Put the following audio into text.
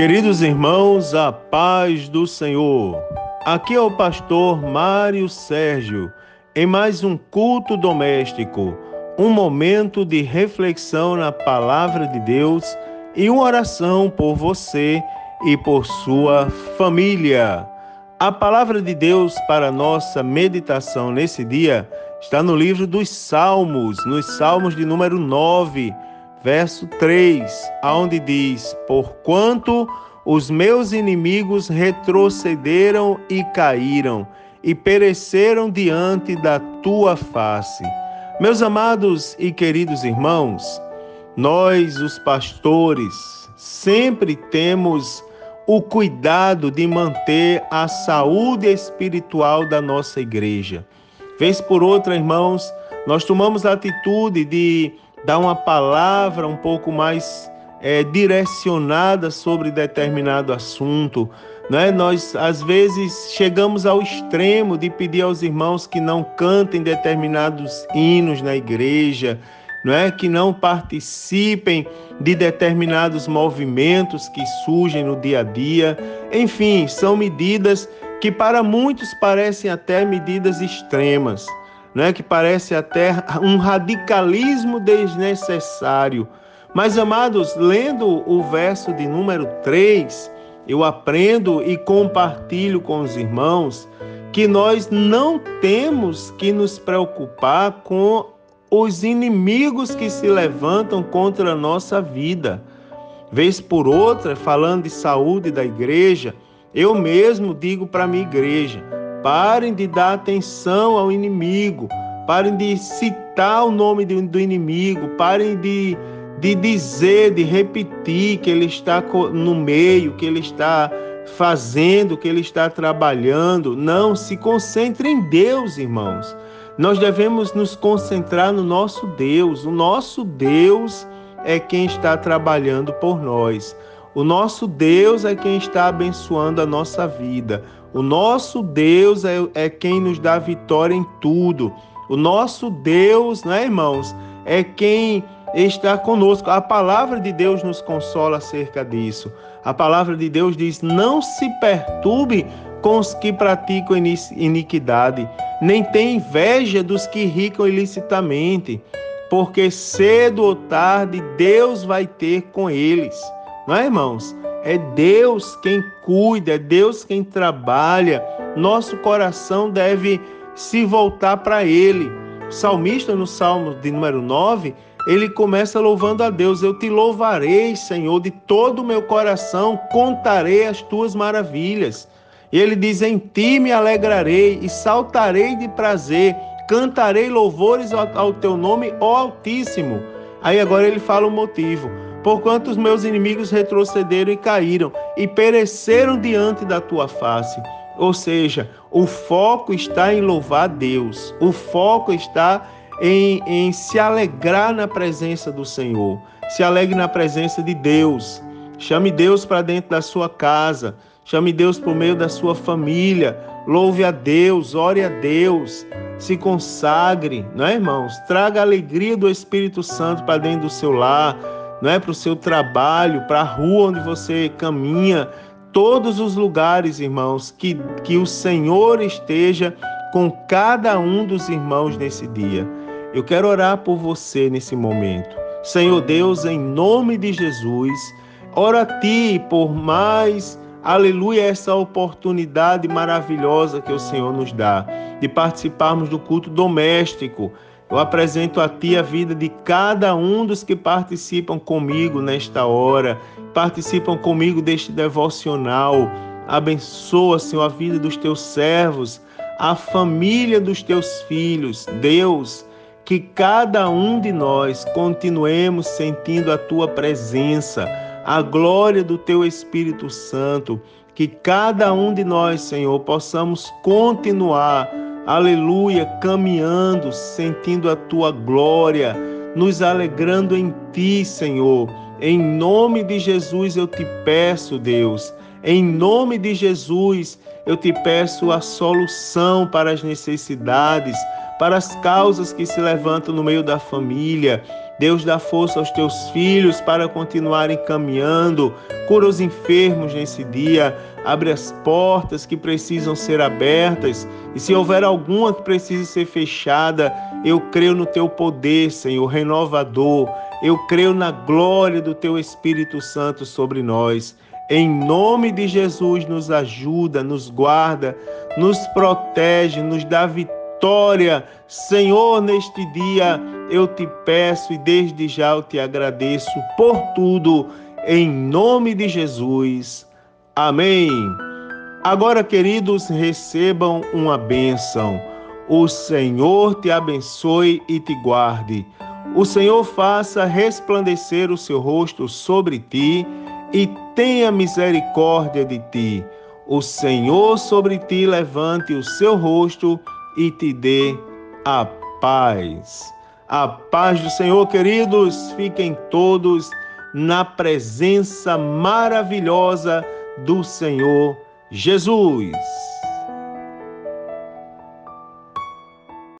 Queridos irmãos, a paz do Senhor. Aqui é o pastor Mário Sérgio, em mais um culto doméstico, um momento de reflexão na palavra de Deus e uma oração por você e por sua família. A palavra de Deus para nossa meditação nesse dia está no livro dos Salmos, nos Salmos de número 9 verso 3, aonde diz: Porquanto os meus inimigos retrocederam e caíram, e pereceram diante da tua face. Meus amados e queridos irmãos, nós, os pastores, sempre temos o cuidado de manter a saúde espiritual da nossa igreja. Vez por outra, irmãos, nós tomamos a atitude de dar uma palavra um pouco mais é, direcionada sobre determinado assunto. Né? Nós, às vezes, chegamos ao extremo de pedir aos irmãos que não cantem determinados hinos na igreja, não é? que não participem de determinados movimentos que surgem no dia a dia. Enfim, são medidas que para muitos parecem até medidas extremas né, que parece até um radicalismo desnecessário. Mas, amados, lendo o verso de número 3, eu aprendo e compartilho com os irmãos que nós não temos que nos preocupar com os inimigos que se levantam contra a nossa vida. Vez por outra, falando de saúde da igreja, eu mesmo digo para a minha igreja: Parem de dar atenção ao inimigo. Parem de citar o nome do inimigo. Parem de, de dizer, de repetir que ele está no meio, que ele está fazendo, que ele está trabalhando. Não, se concentre em Deus, irmãos. Nós devemos nos concentrar no nosso Deus. O nosso Deus é quem está trabalhando por nós. O nosso Deus é quem está abençoando a nossa vida. O nosso Deus é, é quem nos dá vitória em tudo. O nosso Deus, né, irmãos, é quem está conosco. A palavra de Deus nos consola acerca disso. A palavra de Deus diz: Não se perturbe com os que praticam iniquidade, nem tem inveja dos que ricam ilicitamente, porque cedo ou tarde Deus vai ter com eles. Não é, irmãos? É Deus quem cuida, é Deus quem trabalha. Nosso coração deve se voltar para Ele. O salmista, no Salmo de número 9, ele começa louvando a Deus: Eu te louvarei, Senhor, de todo o meu coração, contarei as tuas maravilhas. E ele diz: Em ti me alegrarei e saltarei de prazer, cantarei louvores ao, ao teu nome, ó Altíssimo. Aí agora ele fala o motivo porquanto os meus inimigos retrocederam e caíram e pereceram diante da tua face. Ou seja, o foco está em louvar Deus, o foco está em, em se alegrar na presença do Senhor. Se alegre na presença de Deus. Chame Deus para dentro da sua casa. Chame Deus por meio da sua família. Louve a Deus, ore a Deus. Se consagre, não é, irmãos? Traga a alegria do Espírito Santo para dentro do seu lar não é para o seu trabalho, para a rua onde você caminha, todos os lugares, irmãos, que, que o Senhor esteja com cada um dos irmãos nesse dia. Eu quero orar por você nesse momento. Senhor Deus, em nome de Jesus, ora a ti por mais, aleluia, essa oportunidade maravilhosa que o Senhor nos dá de participarmos do culto doméstico eu apresento a Ti a vida de cada um dos que participam comigo nesta hora, participam comigo deste devocional. Abençoa, Senhor, a vida dos Teus servos, a família dos Teus filhos. Deus, que cada um de nós continuemos sentindo a Tua presença, a glória do Teu Espírito Santo. Que cada um de nós, Senhor, possamos continuar aleluia, caminhando, sentindo a tua glória, nos alegrando em ti, Senhor. Em nome de Jesus eu te peço, Deus. Em nome de Jesus eu te peço a solução para as necessidades, para as causas que se levantam no meio da família. Deus dá força aos teus filhos para continuarem caminhando. Cura os enfermos nesse dia. Abre as portas que precisam ser abertas. E se houver alguma que precise ser fechada, eu creio no teu poder, Senhor, renovador. Eu creio na glória do teu Espírito Santo sobre nós. Em nome de Jesus, nos ajuda, nos guarda, nos protege, nos dá vitória. Senhor, neste dia eu te peço e desde já eu te agradeço por tudo, em nome de Jesus. Amém. Agora, queridos, recebam uma bênção. O Senhor te abençoe e te guarde. O Senhor faça resplandecer o seu rosto sobre ti e tenha misericórdia de ti. O Senhor sobre ti levante o seu rosto e te dê a paz. A paz do Senhor, queridos, fiquem todos na presença maravilhosa do Senhor Jesus.